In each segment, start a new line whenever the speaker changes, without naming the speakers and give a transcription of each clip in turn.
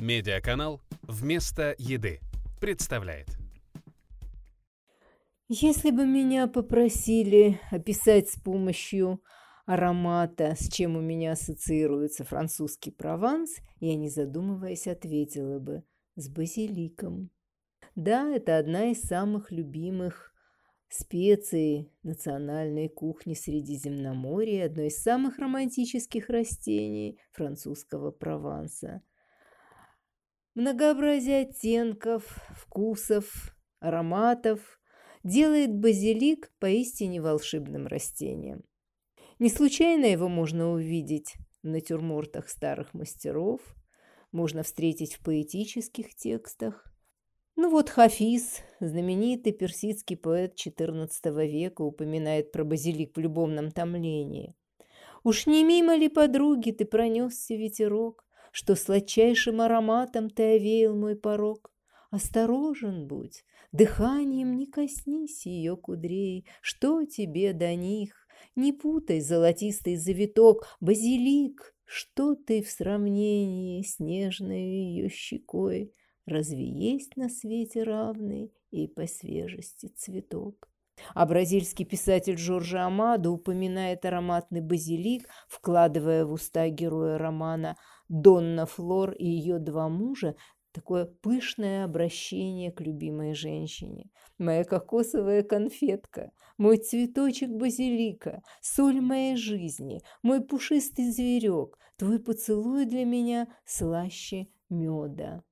Медиаканал «Вместо еды» представляет.
Если бы меня попросили описать с помощью аромата, с чем у меня ассоциируется французский Прованс, я, не задумываясь, ответила бы с базиликом. Да, это одна из самых любимых специй национальной кухни Средиземноморья, одно из самых романтических растений французского Прованса. Многообразие оттенков, вкусов, ароматов делает базилик поистине волшебным растением. Не случайно его можно увидеть в натюрмортах старых мастеров, можно встретить в поэтических текстах. Ну вот Хафиз, знаменитый персидский поэт XIV века, упоминает про базилик в любовном томлении. «Уж не мимо ли подруги ты пронесся ветерок, что сладчайшим ароматом ты овеял мой порог? Осторожен будь, дыханием не коснись ее кудрей, что тебе до них? Не путай золотистый завиток, базилик, что ты в сравнении с нежной ее щекой? Разве есть на свете равный и по свежести цветок? А бразильский писатель Жоржа Амадо упоминает ароматный базилик, вкладывая в уста героя романа Донна Флор и ее два мужа такое пышное обращение к любимой женщине. Моя кокосовая конфетка, мой цветочек базилика, соль моей жизни, мой пушистый зверек, твой поцелуй для меня слаще меда.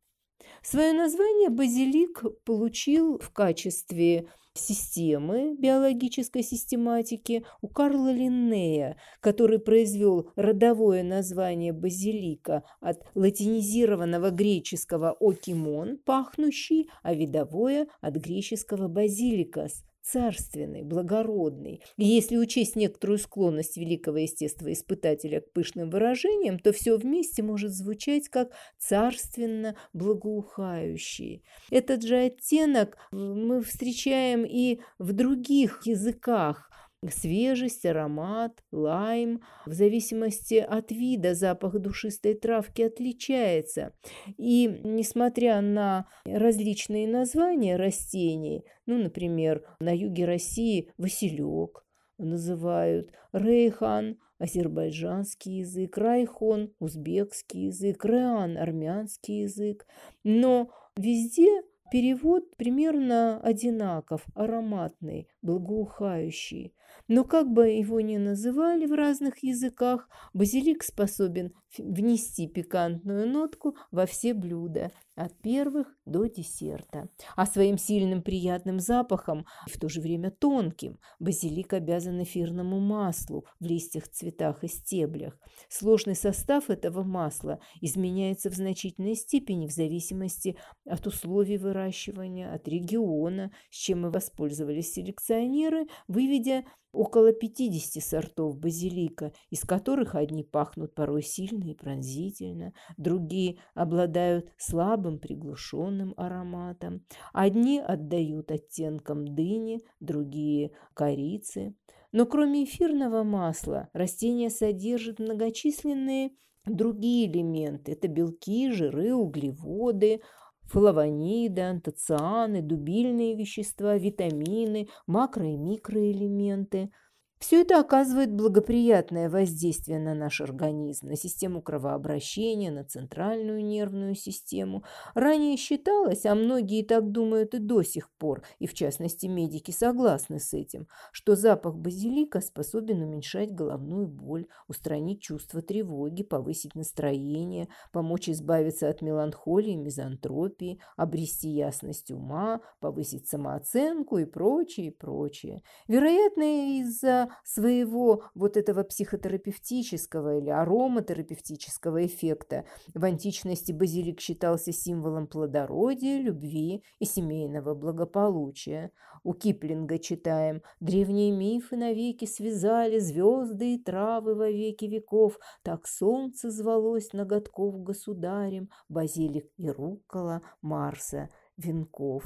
Свое название базилик получил в качестве системы биологической систематики у Карла Линнея, который произвел родовое название базилика от латинизированного греческого «окимон» – пахнущий, а видовое – от греческого «базиликас» царственный, благородный. И если учесть некоторую склонность великого естествоиспытателя к пышным выражениям, то все вместе может звучать как царственно благоухающий. Этот же оттенок мы встречаем и в других языках, свежесть, аромат, лайм. В зависимости от вида запах душистой травки отличается. И несмотря на различные названия растений, ну, например, на юге России василек называют, рейхан – азербайджанский язык, райхон – узбекский язык, реан – армянский язык. Но везде перевод примерно одинаков, ароматный, благоухающий. Но как бы его ни называли в разных языках, базилик способен внести пикантную нотку во все блюда, от первых до десерта. А своим сильным приятным запахом, в то же время тонким, базилик обязан эфирному маслу в листьях, цветах и стеблях. Сложный состав этого масла изменяется в значительной степени в зависимости от условий выращивания, от региона, с чем и воспользовались селекционеры, выведя около 50 сортов базилика, из которых одни пахнут порой сильно и пронзительно, другие обладают слабым приглушенным ароматом, одни отдают оттенкам дыни, другие – корицы. Но кроме эфирного масла растение содержит многочисленные другие элементы. Это белки, жиры, углеводы, флавониды, антоцианы, дубильные вещества, витамины, макро- и микроэлементы – все это оказывает благоприятное воздействие на наш организм, на систему кровообращения, на центральную нервную систему. Ранее считалось, а многие так думают и до сих пор, и в частности медики согласны с этим, что запах базилика способен уменьшать головную боль, устранить чувство тревоги, повысить настроение, помочь избавиться от меланхолии, мизантропии, обрести ясность ума, повысить самооценку и прочее, и прочее. Вероятно, из-за своего вот этого психотерапевтического или ароматерапевтического эффекта. В античности базилик считался символом плодородия, любви и семейного благополучия. У Киплинга читаем «Древние мифы навеки связали звезды и травы во веки веков, так солнце звалось ноготков государем, базилик и рукола Марса венков».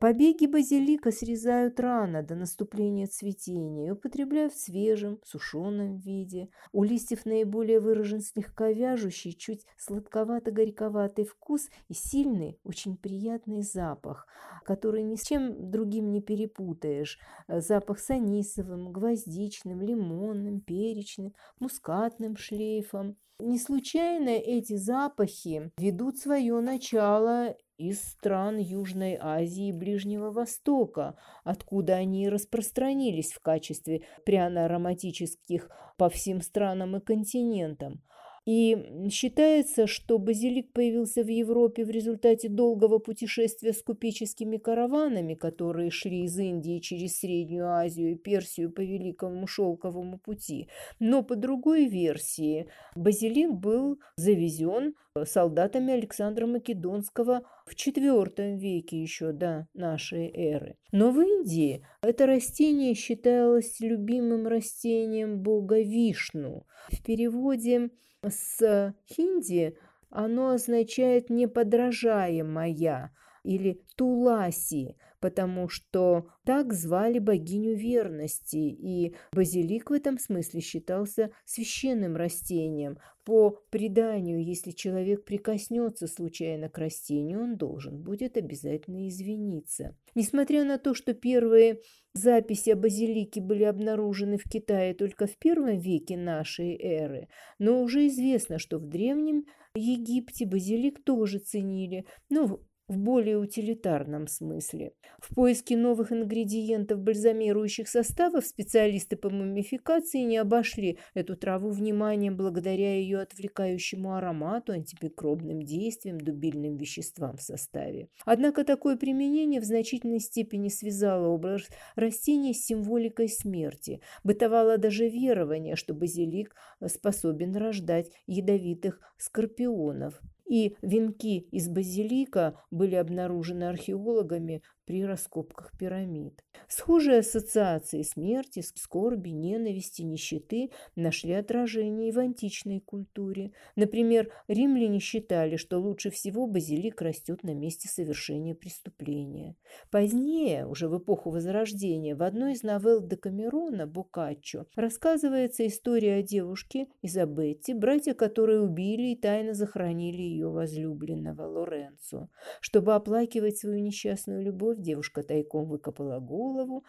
Побеги базилика срезают рано до наступления цветения и употребляют в свежем, сушеном виде. У листьев наиболее выражен слегка вяжущий, чуть сладковато-горьковатый вкус и сильный, очень приятный запах, который ни с чем другим не перепутаешь. Запах с анисовым, гвоздичным, лимонным, перечным, мускатным шлейфом. Не случайно эти запахи ведут свое начало из стран Южной Азии и Ближнего Востока, откуда они распространились в качестве пряно-ароматических по всем странам и континентам. И считается, что базилик появился в Европе в результате долгого путешествия с купеческими караванами, которые шли из Индии через Среднюю Азию и Персию по Великому Шелковому пути. Но по другой версии базилик был завезен солдатами Александра Македонского в IV веке еще до нашей эры. Но в Индии это растение считалось любимым растением бога Вишну. В переводе с хинди оно означает «неподражаемая» или «туласи», потому что так звали богиню верности, и базилик в этом смысле считался священным растением. По преданию, если человек прикоснется случайно к растению, он должен будет обязательно извиниться. Несмотря на то, что первые записи о базилике были обнаружены в Китае только в первом веке нашей эры, но уже известно, что в Древнем Египте базилик тоже ценили, но в более утилитарном смысле. В поиске новых ингредиентов бальзамирующих составов специалисты по мумификации не обошли эту траву вниманием благодаря ее отвлекающему аромату, антимикробным действиям, дубильным веществам в составе. Однако такое применение в значительной степени связало образ растения с символикой смерти. Бытовало даже верование, что базилик способен рождать ядовитых скорпионов и венки из базилика были обнаружены археологами при раскопках пирамид. Схожие ассоциации смерти, скорби, ненависти, нищеты нашли отражение и в античной культуре. Например, римляне считали, что лучше всего базилик растет на месте совершения преступления. Позднее, уже в эпоху Возрождения, в одной из новелл Декамерона Боккаччо рассказывается история о девушке Изабетте, братья которой убили и тайно захоронили ее возлюбленного Лоренцо. Чтобы оплакивать свою несчастную любовь, любовь, девушка тайком выкопала голову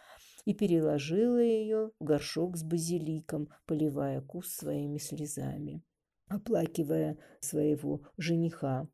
и переложила ее в горшок с базиликом, поливая кус своими слезами, оплакивая своего жениха.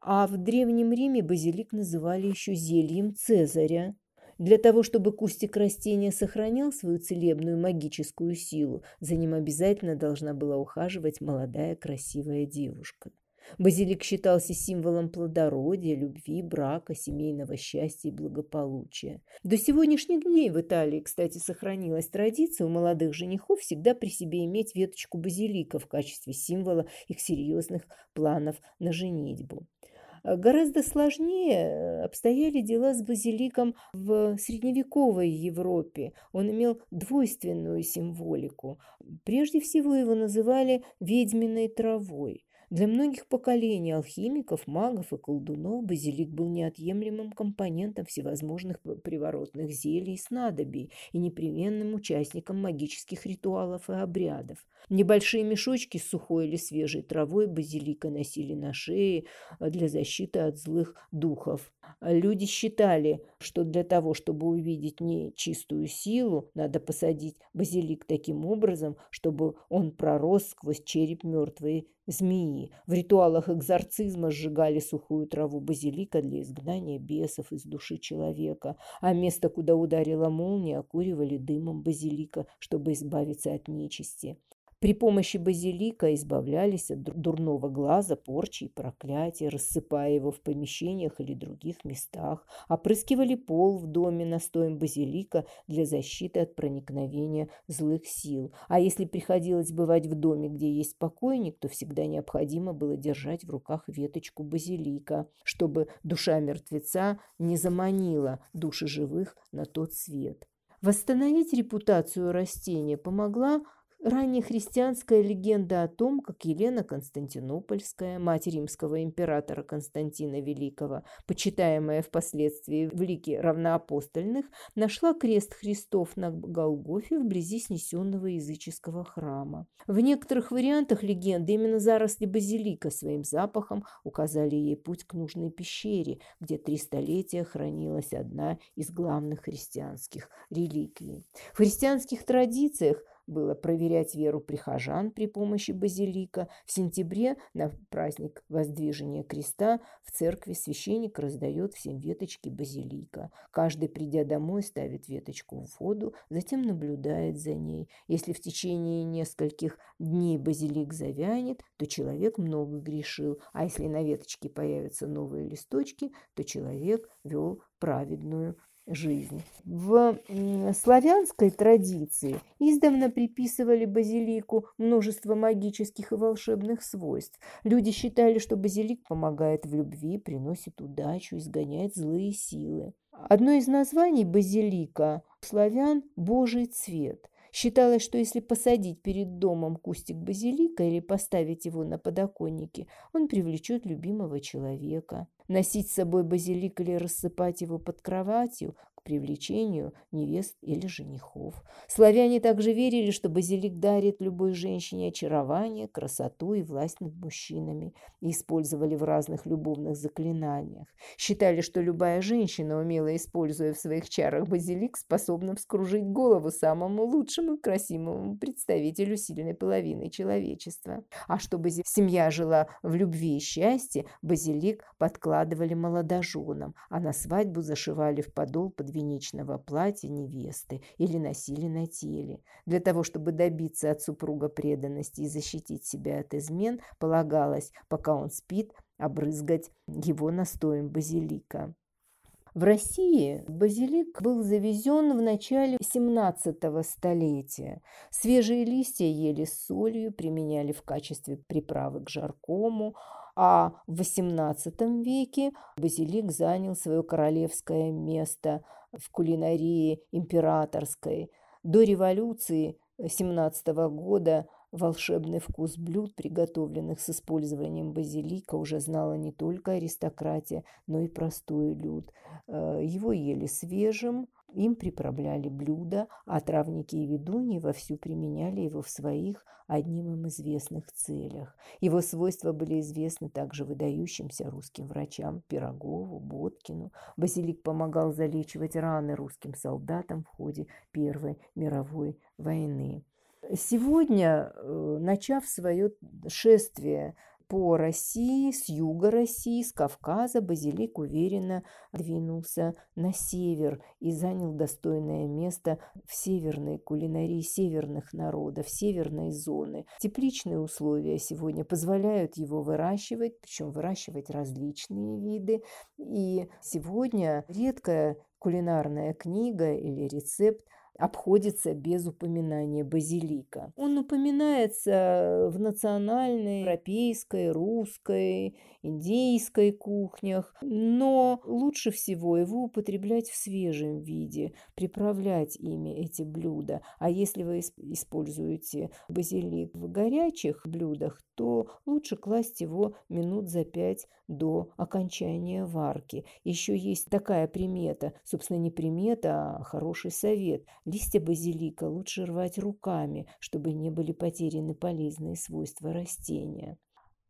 А в Древнем Риме базилик называли еще зельем Цезаря. Для того, чтобы кустик растения сохранял свою целебную магическую силу, за ним обязательно должна была ухаживать молодая красивая девушка. Базилик считался символом плодородия, любви, брака, семейного счастья и благополучия. До сегодняшних дней в Италии, кстати, сохранилась традиция у молодых женихов всегда при себе иметь веточку базилика в качестве символа их серьезных планов на женитьбу. Гораздо сложнее э, обстояли дела с базиликом в средневековой Европе. Он имел двойственную символику. Прежде всего его называли ведьминой травой. Для многих поколений алхимиков, магов и колдунов базилик был неотъемлемым компонентом всевозможных приворотных зелий и снадобий и непременным участником магических ритуалов и обрядов. Небольшие мешочки с сухой или свежей травой базилика носили на шее а, для защиты от злых духов. Люди считали, что для того, чтобы увидеть нечистую силу, надо посадить базилик таким образом, чтобы он пророс сквозь череп мертвой змеи. В ритуалах экзорцизма сжигали сухую траву базилика для изгнания бесов из души человека, а место, куда ударила молния, окуривали дымом базилика, чтобы избавиться от нечисти. При помощи базилика избавлялись от дурного глаза, порчи и проклятия, рассыпая его в помещениях или других местах, опрыскивали пол в доме настоем базилика для защиты от проникновения злых сил. А если приходилось бывать в доме, где есть покойник, то всегда необходимо было держать в руках веточку базилика, чтобы душа мертвеца не заманила души живых на тот свет. Восстановить репутацию растения помогла раннехристианская легенда о том, как Елена Константинопольская, мать римского императора Константина Великого, почитаемая впоследствии в лике равноапостольных, нашла крест Христов на Голгофе вблизи снесенного языческого храма. В некоторых вариантах легенды именно заросли базилика своим запахом указали ей путь к нужной пещере, где три столетия хранилась одна из главных христианских реликвий. В христианских традициях было проверять веру прихожан при помощи базилика. В сентябре на праздник воздвижения креста в церкви священник раздает всем веточки базилика. Каждый, придя домой, ставит веточку в воду, затем наблюдает за ней. Если в течение нескольких дней базилик завянет, то человек много грешил, а если на веточке появятся новые листочки, то человек вел праведную жизнь. В славянской традиции издавна приписывали базилику множество магических и волшебных свойств. Люди считали, что базилик помогает в любви, приносит удачу, изгоняет злые силы. Одно из названий базилика славян – Божий цвет. Считалось, что если посадить перед домом кустик базилика или поставить его на подоконнике, он привлечет любимого человека. Носить с собой базилик или рассыпать его под кроватью привлечению невест или женихов. Славяне также верили, что базилик дарит любой женщине очарование, красоту и власть над мужчинами, и использовали в разных любовных заклинаниях. Считали, что любая женщина, умело используя в своих чарах базилик, способна вскружить голову самому лучшему и красивому представителю сильной половины человечества. А чтобы семья жила в любви и счастье, базилик подкладывали молодоженам, а на свадьбу зашивали в подол под подвенечного платья невесты или носили на теле. Для того, чтобы добиться от супруга преданности и защитить себя от измен, полагалось, пока он спит, обрызгать его настоем базилика. В России базилик был завезен в начале 17 столетия. Свежие листья ели с солью, применяли в качестве приправы к жаркому, а в XVIII веке базилик занял свое королевское место в кулинарии императорской. До революции 17 года волшебный вкус блюд, приготовленных с использованием базилика, уже знала не только аристократия, но и простой люд. Э, его ели свежим, им приправляли блюда, а травники и ведуньи вовсю применяли его в своих одним им известных целях. Его свойства были известны также выдающимся русским врачам Пирогову, Боткину. Базилик помогал залечивать раны русским солдатам в ходе Первой мировой войны. Сегодня, э, начав свое шествие по России, с юга России, с Кавказа Базилик уверенно двинулся на север и занял достойное место в северной кулинарии северных народов, северной зоны. Тепличные условия сегодня позволяют его выращивать, причем выращивать различные виды. И сегодня редкая кулинарная книга или рецепт обходится без упоминания базилика. Он упоминается в национальной, европейской, русской, индейской кухнях, но лучше всего его употреблять в свежем виде, приправлять ими эти блюда. А если вы используете базилик в горячих блюдах, то лучше класть его минут за пять до окончания варки. Еще есть такая примета, собственно, не примета, а хороший совет. Листья базилика лучше рвать руками, чтобы не были потеряны полезные свойства растения.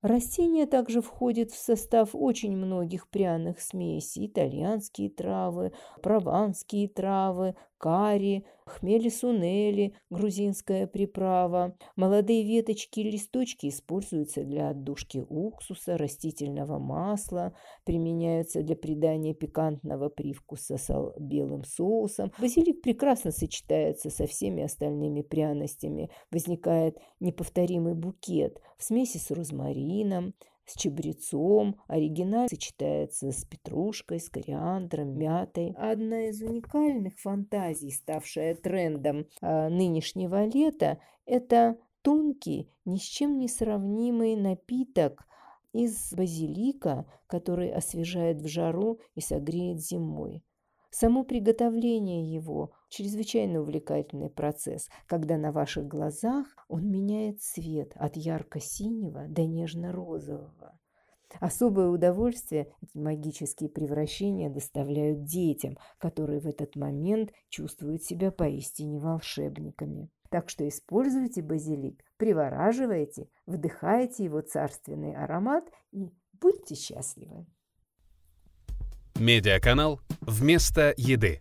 Растение также входит в состав очень многих пряных смесей. Итальянские травы, прованские травы, карри, хмели-сунели, грузинская приправа. Молодые веточки и листочки используются для отдушки уксуса, растительного масла, применяются для придания пикантного привкуса с белым соусом. Базилик прекрасно сочетается со всеми остальными пряностями. Возникает неповторимый букет в смеси с розмарином, с чабрецом. Оригинал сочетается с петрушкой, с кориандром, мятой. Одна из уникальных фантазий, ставшая трендом э, нынешнего лета, это тонкий, ни с чем не сравнимый напиток из базилика, который освежает в жару и согреет зимой. Само приготовление его чрезвычайно увлекательный процесс, когда на ваших глазах он меняет цвет от ярко-синего до нежно-розового. Особое удовольствие эти магические превращения доставляют детям, которые в этот момент чувствуют себя поистине волшебниками. Так что используйте базилик, привораживайте, вдыхайте его царственный аромат и будьте счастливы.
Медиаканал «Вместо еды»